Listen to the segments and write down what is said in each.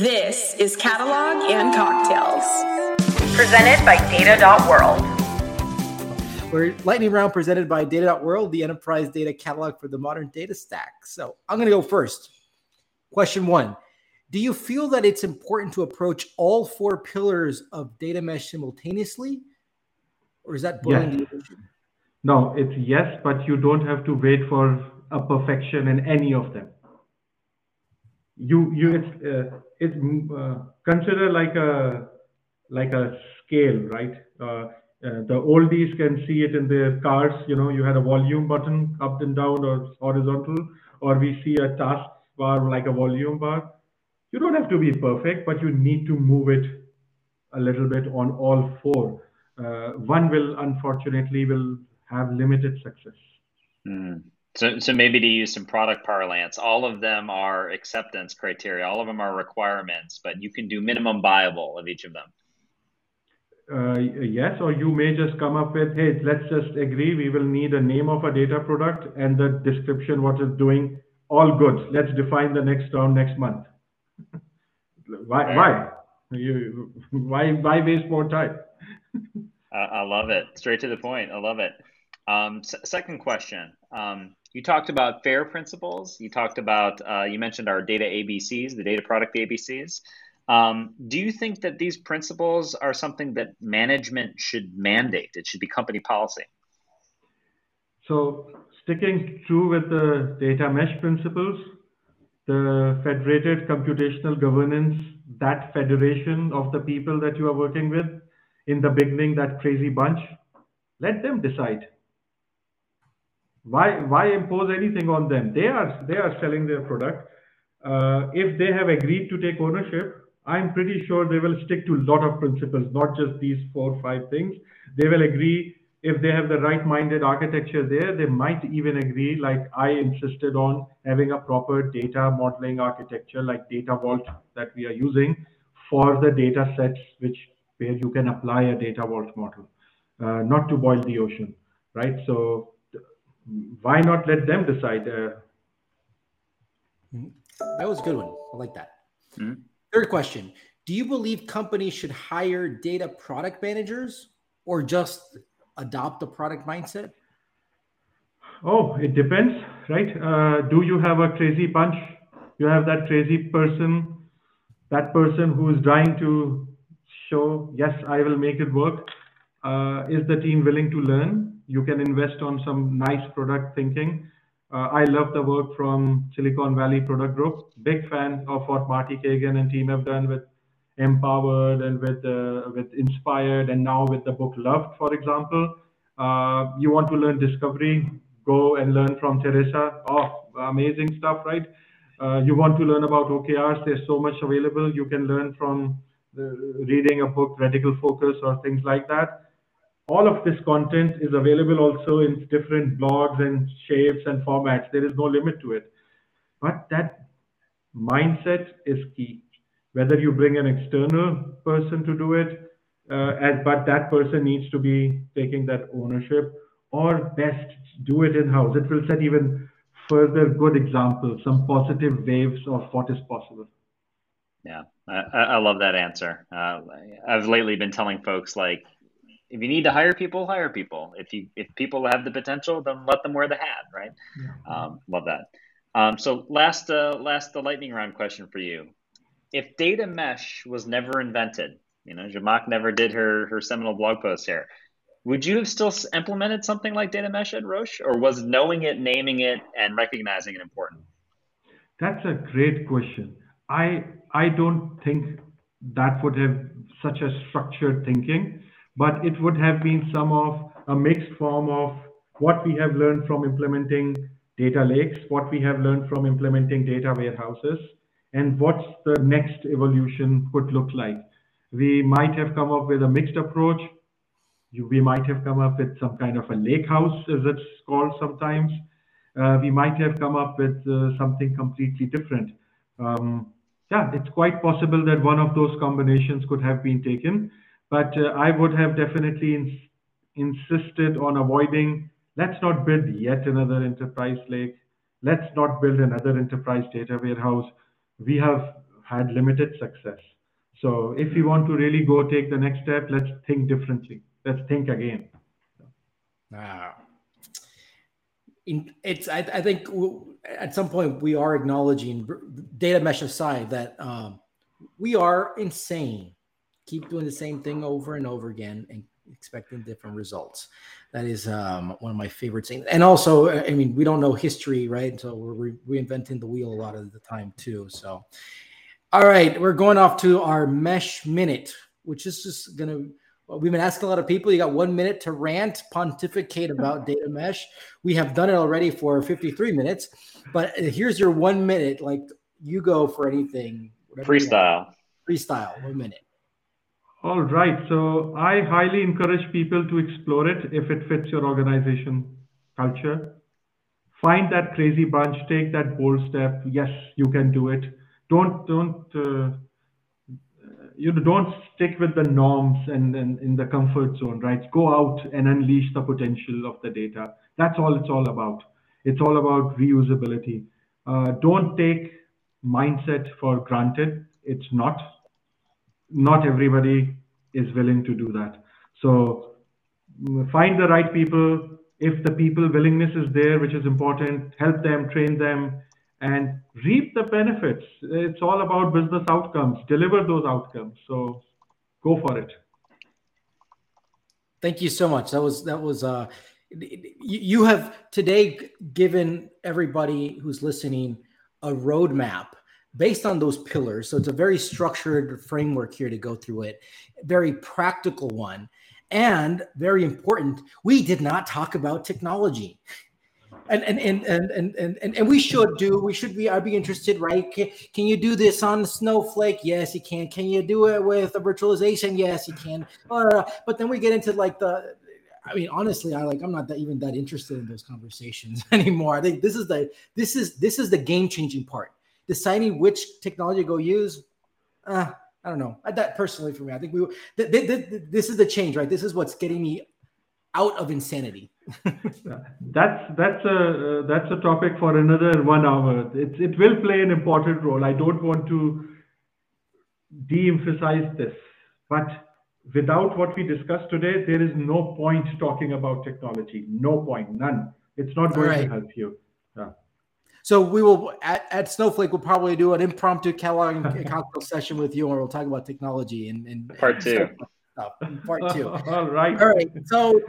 This is Catalog and Cocktails. Presented by Data.World. We're lightning round presented by Data.World, the enterprise data catalog for the modern data stack. So I'm going to go first. Question one Do you feel that it's important to approach all four pillars of data mesh simultaneously? Or is that boiling Yes. No, it's yes, but you don't have to wait for a perfection in any of them. You you it's uh, it's mm, uh, consider like a like a scale, right? Uh, uh, the oldies can see it in their cars. You know, you had a volume button up and down or horizontal, or we see a task bar like a volume bar. You don't have to be perfect, but you need to move it a little bit on all four. Uh, one will unfortunately will have limited success. Mm. So, so maybe to use some product parlance, all of them are acceptance criteria. All of them are requirements, but you can do minimum viable of each of them. Uh, yes, or you may just come up with, hey, let's just agree we will need a name of a data product and the description, what it's doing, all good. Let's define the next term next month. why? Fair. Why? You, why? Why waste more time? I, I love it. Straight to the point. I love it. Um, second question. Um, you talked about FAIR principles. You talked about, uh, you mentioned our data ABCs, the data product ABCs. Um, do you think that these principles are something that management should mandate? It should be company policy. So sticking true with the data mesh principles, the federated computational governance, that federation of the people that you are working with, in the beginning, that crazy bunch, let them decide. Why why impose anything on them? They are they are selling their product. Uh, if they have agreed to take ownership, I'm pretty sure they will stick to a lot of principles, not just these four or five things. They will agree if they have the right-minded architecture there, they might even agree, like I insisted on having a proper data modeling architecture like Data Vault that we are using for the data sets which where you can apply a Data Vault model, uh, not to boil the ocean, right? So why not let them decide? Uh, That was a good one. I like that. Mhm. Third question Do you believe companies should hire data product managers or just adopt a product mindset? Oh, it depends, right? Uh, do you have a crazy bunch? You have that crazy person, that person who is trying to show, yes, I will make it work. Uh, is the team willing to learn? You can invest on some nice product thinking. Uh, I love the work from Silicon Valley Product Group. Big fan of what Marty Cagan and team have done with Empowered and with uh, with Inspired, and now with the book Loved, for example. Uh, you want to learn discovery? Go and learn from Teresa. Oh, amazing stuff, right? Uh, you want to learn about OKRs? There's so much available. You can learn from the, reading a book, Radical Focus, or things like that all of this content is available also in different blogs and shapes and formats. There is no limit to it. But that mindset is key. Whether you bring an external person to do it, uh, and, but that person needs to be taking that ownership, or best do it in house. It will set even further good examples, some positive waves of what is possible. Yeah, I, I I love that answer. Uh, I've lately been telling folks like, if you need to hire people, hire people. If you if people have the potential, then let them wear the hat, right? Um, love that. Um, so last uh, last the lightning round question for you. If data mesh was never invented, you know, Zhamak never did her her seminal blog post here. Would you have still implemented something like data mesh at Roche, or was knowing it, naming it, and recognizing it important? That's a great question. I I don't think that would have such a structured thinking, but it would have been some of a mixed form of what we have learned from implementing data lakes, what we have learned from implementing data warehouses, and what's the next evolution could look like. We might have come up with a mixed approach. We might have come up with some kind of a lake house, as it's called sometimes. Uh, we might have come up with uh, something completely different. Um, yeah, it's quite possible that one of those combinations could have been taken, but uh, I would have definitely ins- insisted on avoiding. Let's not build yet another enterprise lake. Let's not build another enterprise data warehouse. We have had limited success. So if we want to really go take the next step, let's think differently. Let's think again. Wow. It's I, I think at some point we are acknowledging data mesh aside that um, we are insane. Keep doing the same thing over and over again and expecting different results. That is um, one of my favorite things. And also, I mean, we don't know history, right? So we're re- reinventing the wheel a lot of the time too. So, all right, we're going off to our mesh minute, which is just going to We've been asking a lot of people. You got one minute to rant, pontificate about data mesh. We have done it already for 53 minutes, but here's your one minute. Like you go for anything. Freestyle. Freestyle. One minute. All right. So I highly encourage people to explore it if it fits your organization culture. Find that crazy bunch. Take that bold step. Yes, you can do it. Don't don't. Uh, you know, don't stick with the norms and, and in the comfort zone, right? Go out and unleash the potential of the data. That's all it's all about. It's all about reusability. Uh, don't take mindset for granted. It's not. Not everybody is willing to do that. So find the right people. If the people willingness is there, which is important, help them, train them, and reap the benefits. It's all about business outcomes, deliver those outcomes. So go for it. Thank you so much. That was, that was, uh, you have today given everybody who's listening a roadmap based on those pillars. So it's a very structured framework here to go through it, very practical one. And very important, we did not talk about technology and and and and and and, and we should do we should be i'd be interested right can, can you do this on snowflake yes you can can you do it with a virtualization yes you can but then we get into like the I mean, honestly, I like I'm not that even that interested in those conversations anymore. I think this is the this is this is the game changing part. Deciding which technology to go use. Uh, I don't know. That personally for me, I think we th- th- th- this is the change, right? This is what's getting me out of insanity. that's that's a uh, that's a topic for another one hour. It it will play an important role. I don't want to de-emphasize this, but without what we discussed today, there is no point talking about technology. No point, none. It's not going right. to help you. Yeah. So we will at, at Snowflake. We'll probably do an impromptu catalog and cocktail session with you, and we'll talk about technology and, and part two. part two. All right. All right. So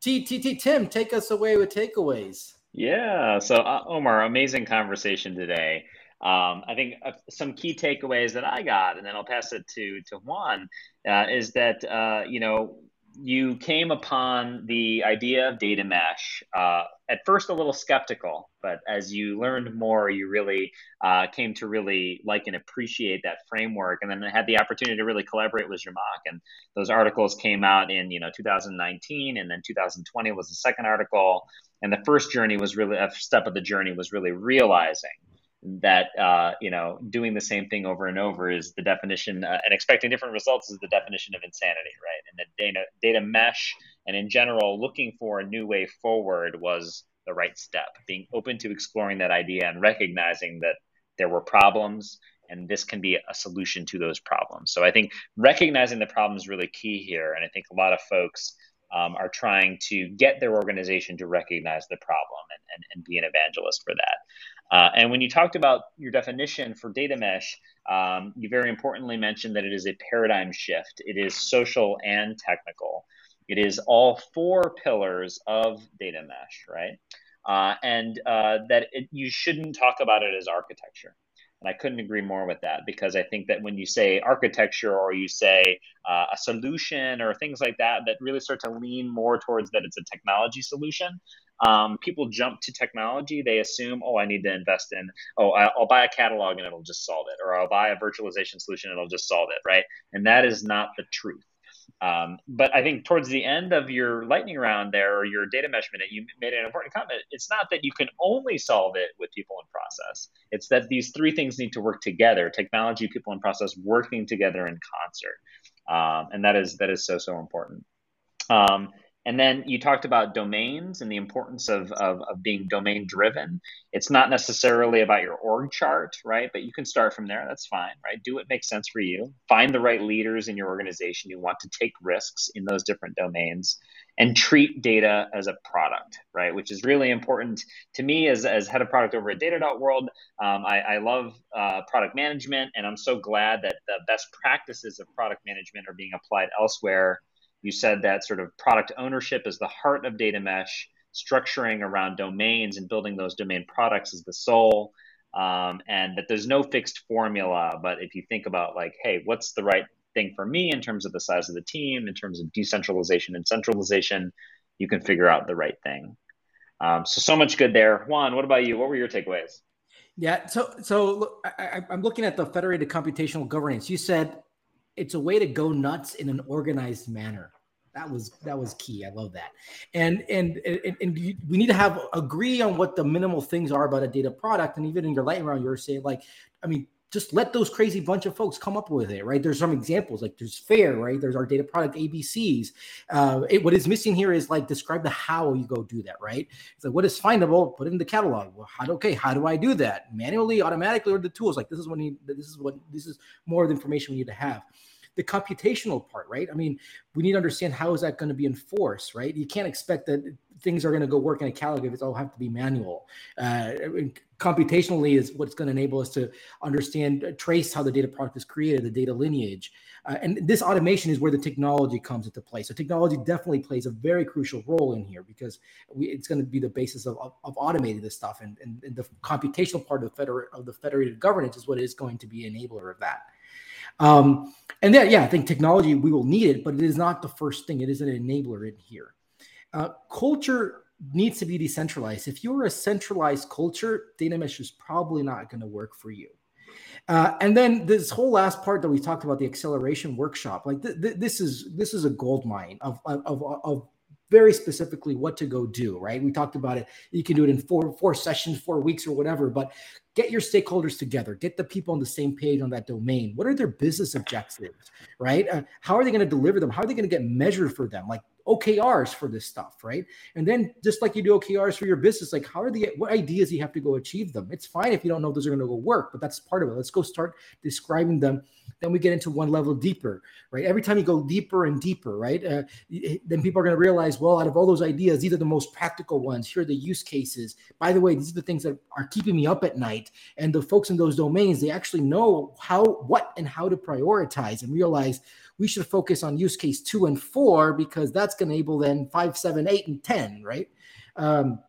T T T Tim, take us away with takeaways. Yeah. So uh, Omar, amazing conversation today. Um, I think uh, some key takeaways that I got, and then I'll pass it to to Juan, uh, is that uh, you know you came upon the idea of data mesh uh, at first a little skeptical, but as you learned more, you really uh, came to really like and appreciate that framework, and then had the opportunity to really collaborate with Zhamak. And those articles came out in you know 2019, and then 2020 was the second article. And the first journey was really a step of the journey was really realizing that uh, you know doing the same thing over and over is the definition uh, and expecting different results is the definition of insanity right? And the data data mesh and in general looking for a new way forward was the right step. Being open to exploring that idea and recognizing that there were problems and this can be a solution to those problems. So i think recognizing the problem is really key here and i think a lot of folks um, are trying to get their organization to recognize the problem and, and, and be an evangelist for that uh, and when you talked about your definition for data mesh, um, you very importantly mentioned that it is a paradigm shift. It is social and technical. It is all four pillars of data mesh, right? Uh, and uh, that it, you shouldn't talk about it as architecture. And I couldn't agree more with that because I think that when you say architecture or you say uh, a solution or things like that, that really start to lean more towards that it's a technology solution, um, people jump to technology. They assume, oh, I need to invest in, oh, I'll buy a catalog and it'll just solve it, or I'll buy a virtualization solution and it'll just solve it, right? And that is not the truth. Um, but I think towards the end of your lightning round there, or your data mesh minute, you made an important comment. It's not that you can only solve it with people and process. It's that these three things need to work together: technology, people, and process working together in concert. Um, and that is that is so so important. Um, And then you talked about domains and the importance of, of, of, being domain driven. It's not necessarily about your org chart, right? But you can start from there. That's fine, right? Do what makes sense for you. Find the right leaders in your organization who want to take risks in those different domains and treat data as a product, right? Which is really important to me as, as head of product over at Data.World. Um, I, I, love uh, product management, and I'm so glad that the best practices of product management are being applied elsewhere you said that sort of product ownership is the heart of data mesh, structuring around domains and building those domain products is the soul. Um, and that there's no fixed formula. But if you think about like, hey, what's the right thing for me in terms of the size of the team, in terms of decentralization and centralization, you can figure out the right thing. Um, so so much good there. Juan, what about you? What were your takeaways? Yeah, so so I, I'm looking at the federated computational governance. You said it's a way to go nuts in an organized manner that was that was key i love that and and and, and we need to have agree on what the minimal things are about a data product and even in your lightning round you're saying like i mean just let those crazy bunch of folks come up with it, right? There's some examples like there's FAIR, right? There's our data product ABCs. Uh, it, what is missing here is like describe the how you go do that, right? It's like what is findable, put it in the catalog. Well, how do, okay, how do I do that? Manually, automatically, or the tools? Like this is what you, this is what this is more of the information we need to have the computational part, right? I mean, we need to understand how is that going to be enforced, right? You can't expect that things are going to go work in a catalog if it's all have to be manual. Uh, computationally is what's going to enable us to understand, uh, trace how the data product is created, the data lineage. Uh, and this automation is where the technology comes into play. So technology definitely plays a very crucial role in here because we, it's going to be the basis of, of, of automating this stuff. And, and, and, the computational part of the, feder- of the federated governance is what is going to be enabler of that. Um, and then, yeah, I think technology, we will need it, but it is not the first thing. It is an enabler in here. Uh, culture needs to be decentralized. If you're a centralized culture, data mesh is probably not going to work for you. Uh, and then this whole last part that we talked about, the acceleration workshop, like th- th- this is this is a gold mine of, of, of very specifically what to go do, right? We talked about it. You can do it in four four sessions, four weeks, or whatever. But get your stakeholders together. Get the people on the same page on that domain. What are their business objectives, right? Uh, how are they going to deliver them? How are they going to get measured for them? Like OKRs for this stuff, right? And then just like you do OKRs for your business, like how are the what ideas you have to go achieve them? It's fine if you don't know those are going to go work, but that's part of it. Let's go start describing them. Then we get into one level deeper, right? Every time you go deeper and deeper, right? Uh, then people are going to realize, well, out of all those ideas, these are the most practical ones. Here are the use cases. By the way, these are the things that are keeping me up at night. And the folks in those domains, they actually know how, what, and how to prioritize and realize we should focus on use case two and four because that's going to enable then five, seven, eight, and 10, right? Um,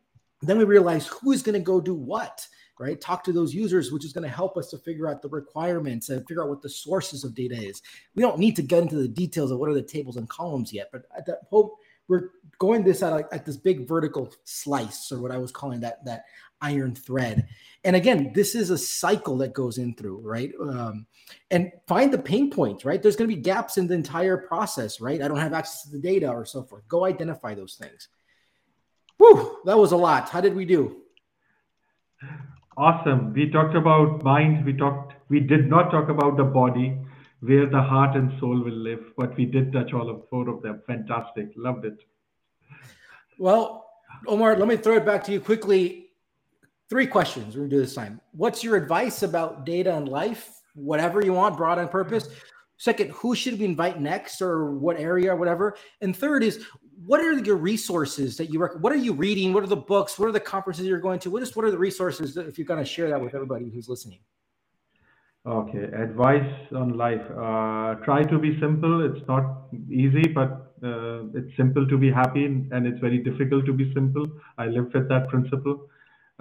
then we realize who is going to go do what, right? Talk to those users, which is going to help us to figure out the requirements and figure out what the sources of data is. We don't need to get into the details of what are the tables and columns yet, but at that point, we're going this at, at this big vertical slice, or what I was calling that that iron thread. And again, this is a cycle that goes in through, right? Um, and find the pain points, right? There's going to be gaps in the entire process, right? I don't have access to the data or so forth. Go identify those things. Whew, that was a lot. How did we do? Awesome. We talked about mind. We talked. We did not talk about the body, where the heart and soul will live, but we did touch all of four of them. Fantastic. Loved it. Well, Omar, let me throw it back to you quickly three questions we're gonna do this time. What's your advice about data and life? Whatever you want, broad on purpose. Second, who should we invite next or what area or whatever? And third is what are your resources that you rec- what are you reading? What are the books? What are the conferences you're going to? What is what are the resources if you're to share that with everybody who's listening? Okay, advice on life. Uh, try to be simple. It's not easy, but uh, it's simple to be happy, and it's very difficult to be simple. I live with that principle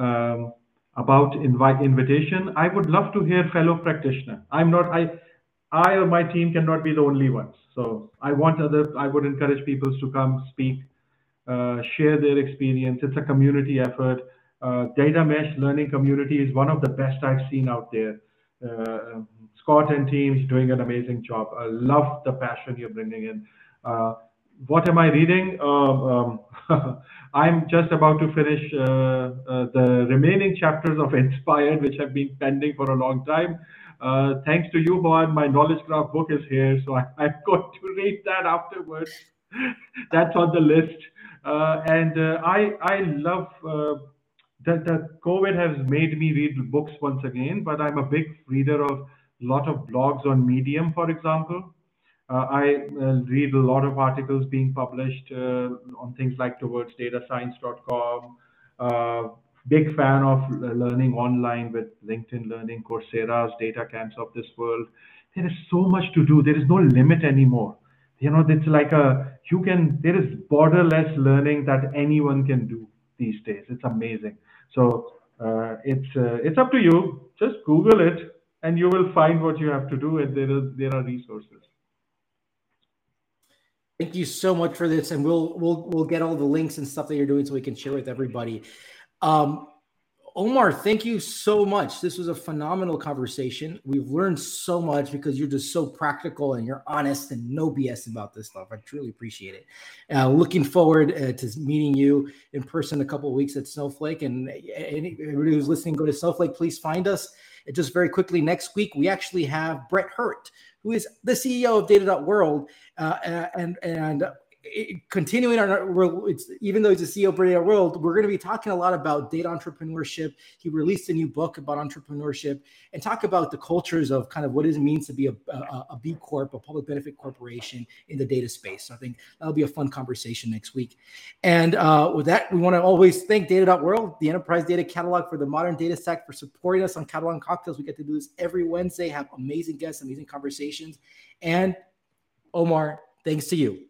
um, about invite invitation. I would love to hear fellow practitioner. I'm not I I or my team cannot be the only ones. So I want other. I would encourage people to come speak, uh, share their experience. It's a community effort. Uh, data mesh learning community is one of the best I've seen out there. Uh, Scott and teams doing an amazing job. I love the passion you're bringing in. Uh, what am I reading? Um, um, I'm just about to finish uh, uh, the remaining chapters of Inspired, which have been pending for a long time. Uh, thanks to you, Juan, my Knowledge Graph book is here, so I, I'm going to read that afterwards. that's on the list. Uh, and uh, I I love uh, that that COVID has made me read books once again. But I'm a big reader of a lot of blogs on Medium, for example. Uh, I uh, read a lot of articles being published uh, on things like towardsdatascience.com. big fan of learning online with LinkedIn Learning, Coursera's DataCamps of this world. There is so much to do. There is no limit anymore. You know, it's like a you can. There is borderless learning that anyone can do these days. It's amazing. So uh, it's uh, it's up to you. Just Google it, and you will find what you have to do. And there is there are resources. Thank you so much for this, and we'll we'll we'll get all the links and stuff that you're doing so we can share with everybody. Um, Omar, thank you so much. This was a phenomenal conversation. We've learned so much because you're just so practical and you're honest and no BS about this stuff. I truly appreciate it. Uh, looking forward uh, to meeting you in person a couple of weeks at Snowflake. And anybody who's listening, go to Snowflake. Please find us. Just very quickly, next week we actually have Brett Hurt, who is the CEO of Data.World, uh, and and continuing on our it's even though he's a CEO of Data World, we're going to be talking a lot about data entrepreneurship. He released a new book about entrepreneurship and talk about the cultures of kind of what it means to be a, a, a B Corp, a public benefit corporation in the data space. So I think that'll be a fun conversation next week. And uh, with that, we want to always thank Data.World, the enterprise data catalog for the modern data stack, for supporting us on Catalog Cocktails. We get to do this every Wednesday, have amazing guests, amazing conversations. And Omar, thanks to you.